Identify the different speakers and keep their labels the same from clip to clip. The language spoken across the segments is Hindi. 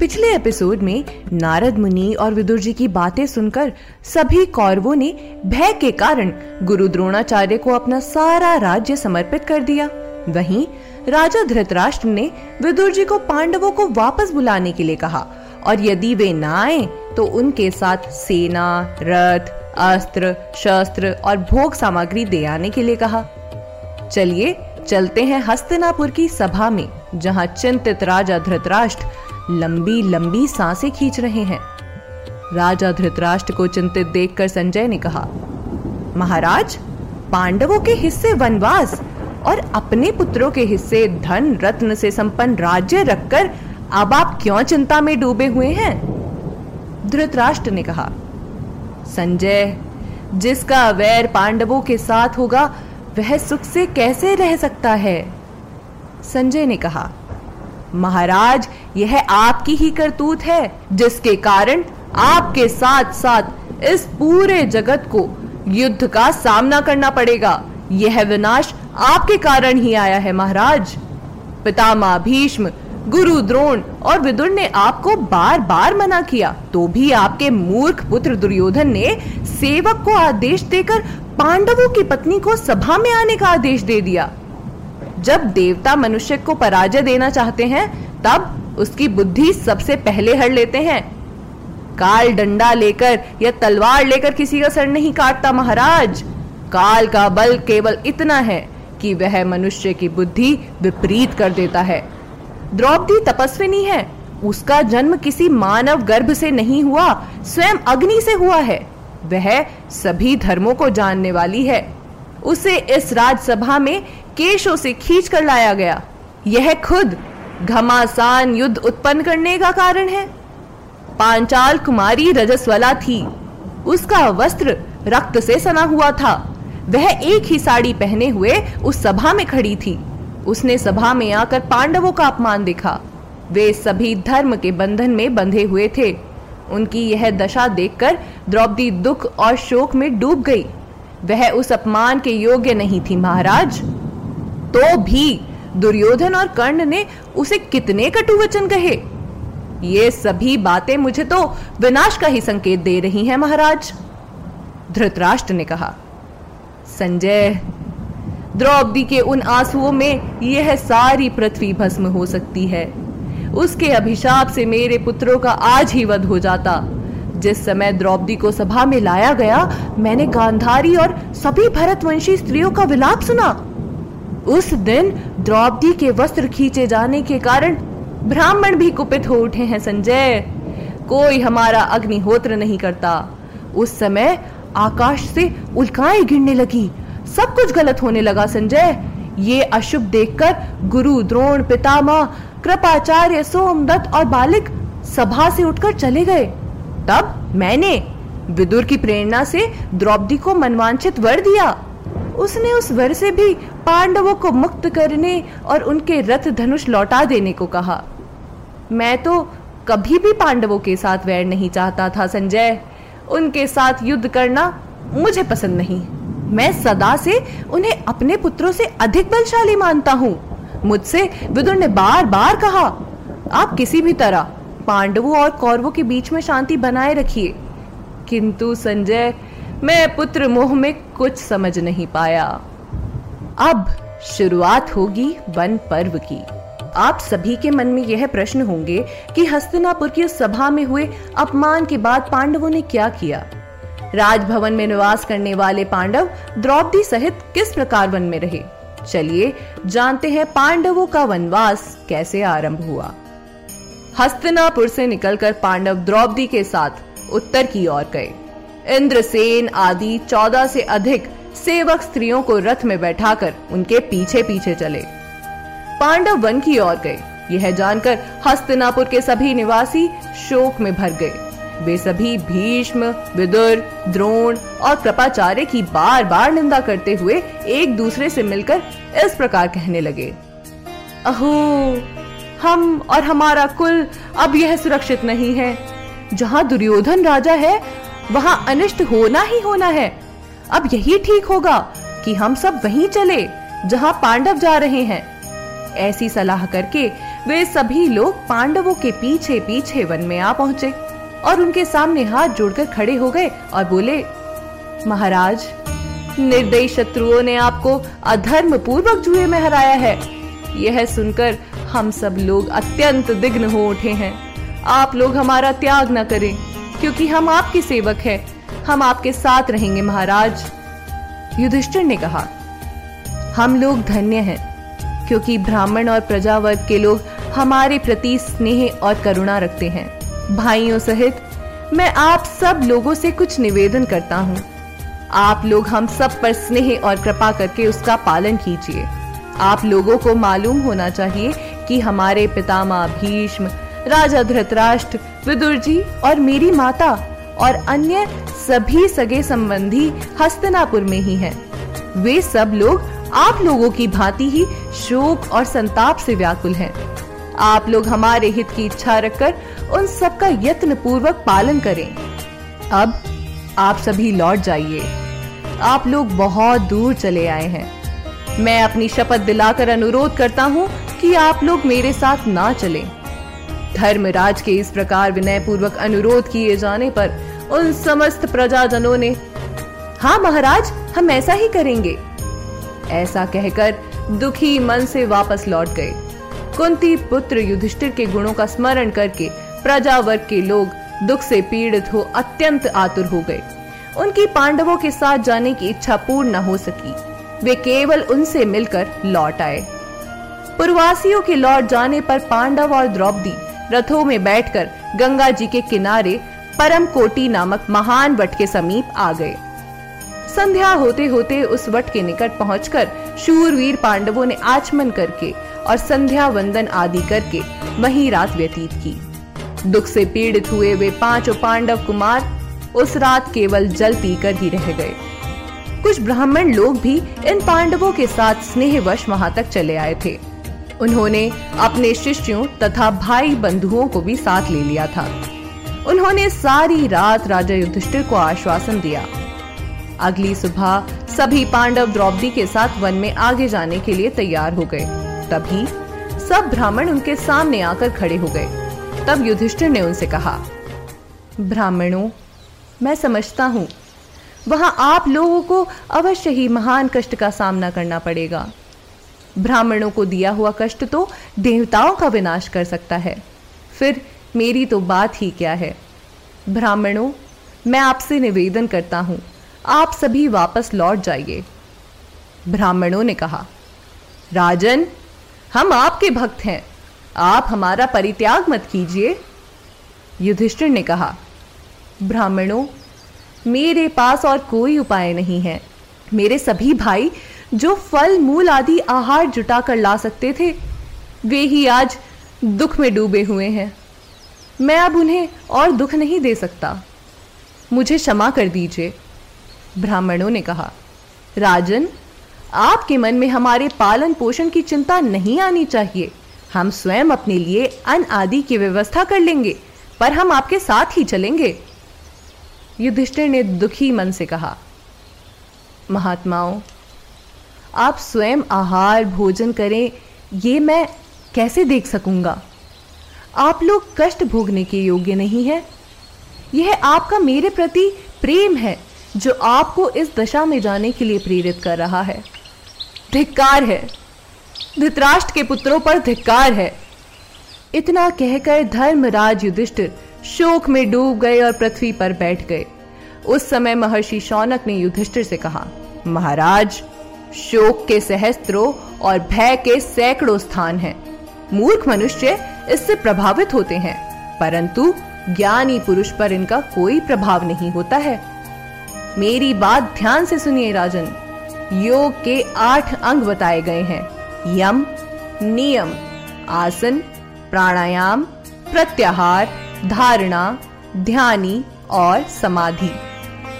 Speaker 1: पिछले एपिसोड में नारद मुनि और विदुर जी की बातें सुनकर सभी कौरवों ने भय के कारण गुरु द्रोणाचार्य को अपना सारा राज्य समर्पित कर दिया। वहीं राजा धृतराष्ट्र ने विदुर जी को पांडवों को वापस बुलाने के लिए कहा और यदि वे ना आए तो उनके साथ सेना, रथ, अस्त्र, शस्त्र और भोग सामग्री दे आने के लिए कहा। चलिए, चलते हैं हस्तिनापुर की सभा में, जहाँ चिंतित राजा धृतराष्ट्र लंबी लंबी साँसें खींच रहे हैं। राजा धृतराष्ट्र को चिंतित देखकर संजय ने कहा, महाराज, पांडवों के हिस्से वनवास और अपने पुत्रों के हिस्से धन, रत्न से संपन्न राज्य रखकर अब आप क्यों चिंता में डूबे हुए हैं? धृतराष्ट्र ने कहा, संजय, जिसका वैर पांडवों के साथ होगा, वह सुख से कैसे रह सकता है? संजय ने कहा, महाराज यह आपकी ही करतूत है, जिसके कारण आपके साथ साथ इस पूरे जगत को युद्ध का सामना करना पड़ेगा। यह विनाश आपके कारण ही आया है, महाराज। पितामह भीष्म, गुरु द्रोण और विदुर ने आपको बार बार मना किया तो भी आपके मूर्ख पुत्र दुर्योधन ने सेवक को आदेश देकर पांडवों की पत्नी को सभा में आने का आदेश दे दिया। जब देवता मनुष्य को पराजय देना चाहते हैं, तब उसकी बुद्धि सबसे पहले हर लेते हैं। काल डंडा लेकर या तलवार लेकर किसी का सर नहीं काटता महाराज। काल का बल केवल इतना है कि वह मनुष्य की बुद्धि विपरीत कर देता है। द्रौपदी तपस्विनी है। उसका जन्म किसी मानव गर्भ से नहीं हुआ, स्वयं अग्नि से हुआ है। वह सभी धर्मों को जानने वाली है। उसे इस राजसभा में केशों से खींच कर लाया गया। यह खुद घमासान युद्ध उत्पन्न करने का कारण है। पांचाल कुमारी रजस्वला थी। उसका वस्त्र रक्त से सना हुआ था। वह एक ही साड़ी पहने हुए उस सभा में खड़ी थी। उसने सभा में आकर पांडवों का अपमान देखा। वे सभी धर्म के बंधन में बंधे हुए थे। उनकी यह दशा देखकर द्रौपदी दुख और शोक में डूब गई। वह उस अपमान के योग्य नहीं थी महाराज। तो भी दुर्योधन और कर्ण ने उसे कितने कटु वचन कहे? ये सभी बातें मुझे तो विनाश का ही संकेत दे रही हैं, महाराज, धृतराष्ट्र ने कहा। संजय, द्रौपदी के उन आंसुओं में यह सारी पृथ्वी भस्म हो सकती है। उसके अभिशाप से मेरे पुत्रों का आज ही वध हो जाता। जिस समय द्रौपदी को सभा में लाया गया, मैंने गांधारी और सभी भरतवंशी स्त्रियों का विलाप सुना। उस दिन द्रौपदी के वस्त्र खींचे जाने के कारण ब्राह्मण भी कुपित हो उठे हैं, संजय। कोई हमारा अग्निहोत्र नहीं करता। उस समय आकाश से उल्काएँ गिरने लगी। सब कुछ गलत होने लगा, संजय। ये अशुभ देखकर गुरु, द्रोण, पितामह, कृपाचार्य, सोमदत्त और बालिक सभा से उठकर चले गए। तब मैंने विदुर की प्रेरणा से द्रौपदी को मनवांचित वर दिया। उसने उस वर से भी पांडवों को मुक्त करने और उनके रथ धनुष लौटा देने को कहा। मैं तो कभी भी पांडवों के साथ वैर नहीं चाहता था, संजय। उनके साथ युद्ध करना मुझे पसंद नहीं। मैं सदा से उन्हें अपने पुत्रों से अधिक बलशाली मानता हूँ। मुझसे विदुर ने बार बार कहा, आप किसी भी तरह पांडवों और कौरवों के बीच में शांति बनाए रखिए। किंतु, संजय मैं पुत्र मोह में कुछ समझ नहीं पाया। अब शुरुआत होगी वन पर्व की। आप सभी के मन में यह प्रश्न होंगे कि हस्तिनापुर की सभा में हुए अपमान के बाद पांडवों ने क्या किया? राजभवन में निवास करने वाले पांडव द्रौपदी सहित किस प्रकार वन में रहे? चलिए जानते हैं पांडवों का वनवास कैसे आरंभ हुआ। हस्तिनापुर से निकलकर पांडव द्रौपदी के साथ उत्तर की ओर गए। इंद्रसेन आदि चौदह से अधिक सेवक स्त्रियों को रथ में बैठाकर उनके पीछे पीछे चले। पांडव वन की ओर गए। यह जानकर हस्तिनापुर के सभी निवासी शोक में भर गए। वे सभी भीष्म, विदुर, द्रोण और कृपाचार्य की बार बार निंदा करते हुए एक दूसरे से मिलकर इस प्रकार कहने लगे, अहो, हम और हमारा कुल अब यह सुरक्षित नहीं है। जहाँ दुर्योधन राजा है वहाँ अनिष्ट होना ही होना है। अब यही ठीक होगा कि हम सब वहीं चले, जहाँ पांडव जा रहे हैं। ऐसी सलाह करके वे सभी लोग पांडवों के पीछे पीछे वन में आ पहुँचे और उनके सामने हाथ जोड़कर खड़े हो गए और बोले, महाराज, निर्दयी शत्रुओं ने आपको अधर्म पूर्वक जुए में हराया है। यह सुनकर हम सब लोग अत्यंत दिग्न हो उठे हैं। आप लोग हमारा त्याग न करें। क्योंकि हम आपके सेवक हैं। हम आपके साथ रहेंगे, महाराज। युधिष्ठिर ने कहा, हम लोग धन्य हैं, क्योंकि ब्राह्मण और प्रजा वर्ग के लोग हमारे प्रति स्नेह और करुणा रखते हैं। भाइयों सहित, मैं आप सब लोगों से कुछ निवेदन करता हूँ। आप लोग हम सब पर स्नेह और कृपा करके उसका पालन कीजिए। आप लोगों को मालूम होना चाहिए कि हमारे पितामह भीष्म, राजा धृतराष्ट्र विदुर जी और मेरी माता और अन्य सभी सगे संबंधी हस्तनापुर में ही हैं। वे सब लोग आप लोगों की भांति ही शोक और संताप से व्याकुल हैं। आप लोग हमारे हित की इच्छा रखकर उन सबका यत्न पूर्वक पालन करें अब आप सभी लौट जाइए आप लोग बहुत दूर चले आए हैं मैं अपनी शपथ दिलाकर अनुरोध करता हूँ कि आप लोग मेरे साथ ना चलें। धर्मराज के इस प्रकार विनय पूर्वक अनुरोध किए जाने पर उन समस्त प्रजाजनों ने हाँ महाराज, हम ऐसा ही करेंगे। ऐसा कहकर दुखी मन से वापस लौट गए। कुंती पुत्र युधिष्ठिर के गुणों का स्मरण करके प्रजा वर्ग के लोग दुख से पीड़ित हो अत्यंत आतुर हो गए। उनकी पांडवों के साथ जाने की इच्छा पूर्ण न हो सकी। वे केवल उनसे मिलकर लौट आए। पूर्वासियों के लौट जाने पर पांडव और द्रौपदी रथों में बैठकर गंगा जी के किनारे परम कोटी नामक महान वट के समीप आ गए। संध्या होते होते उस वट के निकट पहुंचकर शूरवीर पांडवों ने आचमन करके और संध्या वंदन आदि करके वहीं रात व्यतीत की। दुख से पीड़ित हुए वे पाँचों पांडव कुमार उस रात केवल जल पीकर ही रह गए। कुछ ब्राह्मण लोग भी इन पांडवों के साथ स्नेहवश वहाँ तक चले आए थे। उन्होंने अपने शिष्यों तथा भाई बंधुओं को भी साथ ले लिया था। उन्होंने सारी रात राजा युधिष्ठिर को आश्वासन दिया। अगली सुबह सभी पांडव द्रौपदी के साथ वन में आगे जाने के लिए तैयार हो गए। तभी सब ब्राह्मण उनके सामने आकर खड़े हो गए। तब युधिष्ठिर ने उनसे कहा, ब्राह्मणों, मैं समझता हूँ। वहाँ आप लोगों को अवश्य ही महान कष्ट का सामना करना पड़ेगा। ब्राह्मणों को दिया हुआ कष्ट तो देवताओं का विनाश कर सकता है। फिर मेरी तो बात ही क्या है? ब्राह्मणों, मैं आपसे निवेदन करता हूँ, आप सभी वापस लौट जाइए। ब्राह्मणों ने कहा, राजन, हम आपके भक्त हैं, आप हमारा परित्याग मत कीजिए। युधिष्ठिर ने कहा, ब्राह्मणों, मेरे पास और कोई उपाय नहीं है। मेरे सभी भाई जो फल मूल आदि आहार जुटा कर ला सकते थे, वे ही आज दुख में डूबे हुए हैं। मैं अब उन्हें और दुख नहीं दे सकता। मुझे क्षमा कर दीजिए, ब्राह्मणों ने कहा। राजन, आपके मन में हमारे पालन पोषण की चिंता नहीं आनी चाहिए। हम स्वयं अपने लिए अन्न आदि की व्यवस्था कर लेंगे, पर हम आपके साथ ही चलेंगे। युधिष्ठिर ने दुखी मन से कहा, महात्माओं आप स्वयं आहार, भोजन करें, ये मैं कैसे देख सकूँगा? आप लोग कष्ट भोगने के योग्य नहीं है। यह आपका मेरे प्रति प्रेम है, जो आपको इस दशा में जाने के लिए प्रेरित कर रहा है। धिक्कार है। धृतराष्ट्र के पुत्रों पर धिक्कार है। इतना कहकर धर्मराज युधिष्ठिर शोक में डूब गए और पृथ्वी पर बैठ गए। उस समय महर्षि शौनक ने युधिष्ठिर से कहा, महाराज शोक के सहस्त्रों और भय के सैकड़ों स्थान हैं। मूर्ख मनुष्य इससे प्रभावित होते हैं, परंतु ज्ञानी पुरुष पर इनका कोई प्रभाव नहीं होता है। मेरी बात ध्यान से सुनिए राजन। योग के आठ अंग बताए गए हैं। यम, नियम, आसन, प्राणायाम, प्रत्याहार, धारणा, ध्यानी और समाधि।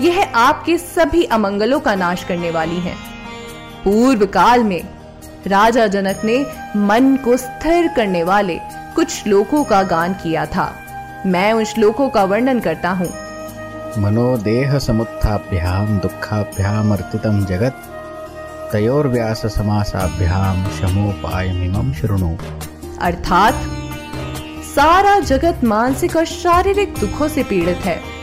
Speaker 1: यह आपके सभी अमंगलों का नाश करने वाली है। पूर्व काल में। राजा जनक ने मन को स्थिर करने वाले कुछ श्लोकों का गान किया था। मैं उन श्लोकों का वर्णन करता हूँ।
Speaker 2: मनोदेह समुत्थाभ्याम दुखाभ्याम अर्तितम जगत। तयोर्व्यास समासाभ्याम शमोपायमिमं शृणु।
Speaker 1: अर्थात सारा जगत मानसिक और शारीरिक दुखों से पीड़ित है।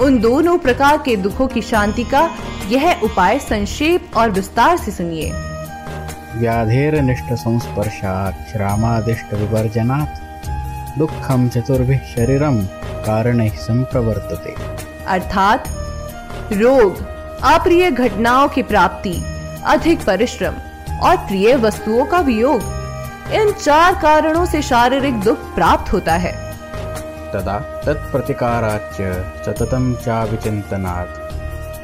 Speaker 1: उन दोनों प्रकार के दुखों की शांति का यह उपाय संक्षेप और विस्तार से सुनिए।
Speaker 2: व्याधेर निष्ठ संस्पर्शात श्रामादिष्ट विवर्जनात् दुखम चतुर्भिः शरीरम कारण संप्रवर्तते
Speaker 1: अर्थात रोग अप्रिय घटनाओं की प्राप्ति अधिक परिश्रम और प्रिय वस्तुओं का वियोग इन चार कारणों से शारीरिक दुख प्राप्त होता है।
Speaker 2: तदा तत्प्रतिकाराच सततम चाविचिन्तनात्।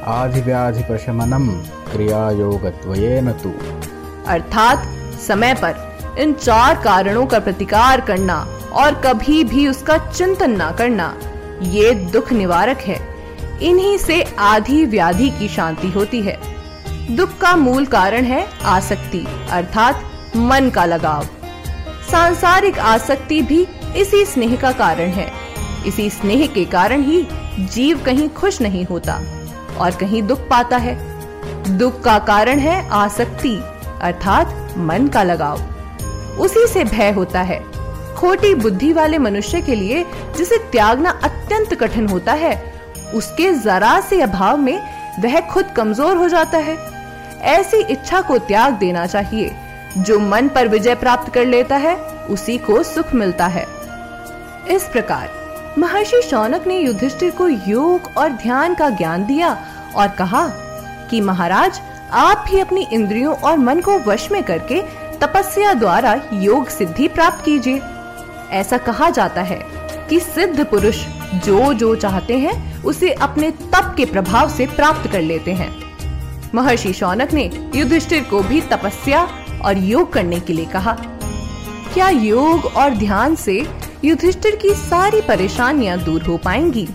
Speaker 2: आधिव्याधि प्रशमनम क्रिया योगत्वयेन तु।
Speaker 1: अर्थात, समय पर इन चार कारणों का प्रतिकार करना और कभी भी उसका चिंतन न करना, ये दुख निवारक है। इन्हीं से आधी व्याधि की शांति होती है। दुख का मूल कारण है आसक्ति, अर्थात मन का लगाव। सांसारिक आसक्ति भी इसी स्नेह का कारण है। इसी स्नेह के कारण ही जीव कहीं खुश नहीं होता और कहीं दुख पाता है। दुख का कारण है आसक्ति, अर्थात मन का लगाव। उसी से भय होता है। खोटी बुद्धि वाले मनुष्य के लिए जिसे त्यागना अत्यंत कठिन होता है, उसके जरा से अभाव में वह खुद कमज़ोर हो जाता है। ऐसी इच्छा को त्याग देना चाहिए। जो मन पर विजय प्राप्त कर लेता है, उसी को सुख मिलता है। इस प्रकार, महर्षि शौनक ने युधिष्ठिर को योग और ध्यान का ज्ञान दिया और कहा कि महाराज, आप भी अपनी इंद्रियों और मन को वश में करके तपस्या द्वारा योग सिद्धि प्राप्त कीजिए। ऐसा कहा जाता है कि सिद्ध पुरुष जो जो चाहते हैं, उसे अपने तप के प्रभाव से प्राप्त कर लेते हैं। महर्षि शौनक ने युधिष्ठिर को भी तपस्या और योग करने के लिए कहा, क्या योग और ध्यान से युधिष्ठिर की सारी परेशानियाँ दूर हो पाएँगी।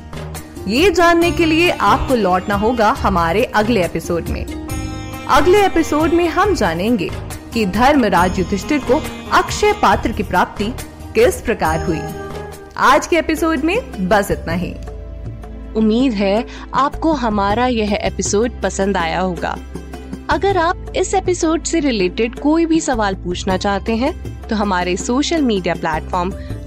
Speaker 1: ये जानने के लिए आपको लौटना होगा हमारे अगले एपिसोड में। अगले एपिसोड में हम जानेंगे कि धर्मराज युधिष्ठिर को अक्षय पात्र की प्राप्ति किस प्रकार हुई। आज के एपिसोड में बस इतना ही।
Speaker 3: उम्मीद है आपको हमारा यह एपिसोड पसंद आया होगा। अगर आप इस एपिसोड से रिलेटेड कोई भी सवाल पूछना चाहते हैं तो हमारे social media platform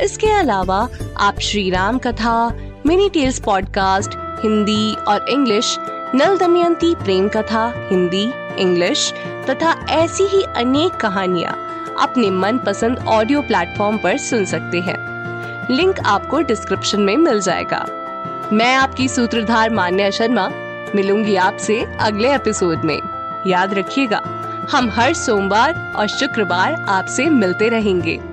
Speaker 3: इसके अलावा आप श्री राम कथा, मिनी टेल्स पॉडकास्ट, हिंदी और इंग्लिश, नल दमयंती प्रेम कथा, हिंदी, इंग्लिश तथा ऐसी ही अनेक कहानियाँ अपने मन पसंद ऑडियो प्लेटफॉर्म पर सुन सकते हैं। लिंक आपको डिस्क्रिप्शन में मिल जाएगा। मैं आपकी सूत्रधार मान्या शर्मा, मिलूँगी आपसे अगले एपिसोड में। याद रखिएगा, हम हर सोमवार और शुक्रवार आपसे मिलते रहेंगे।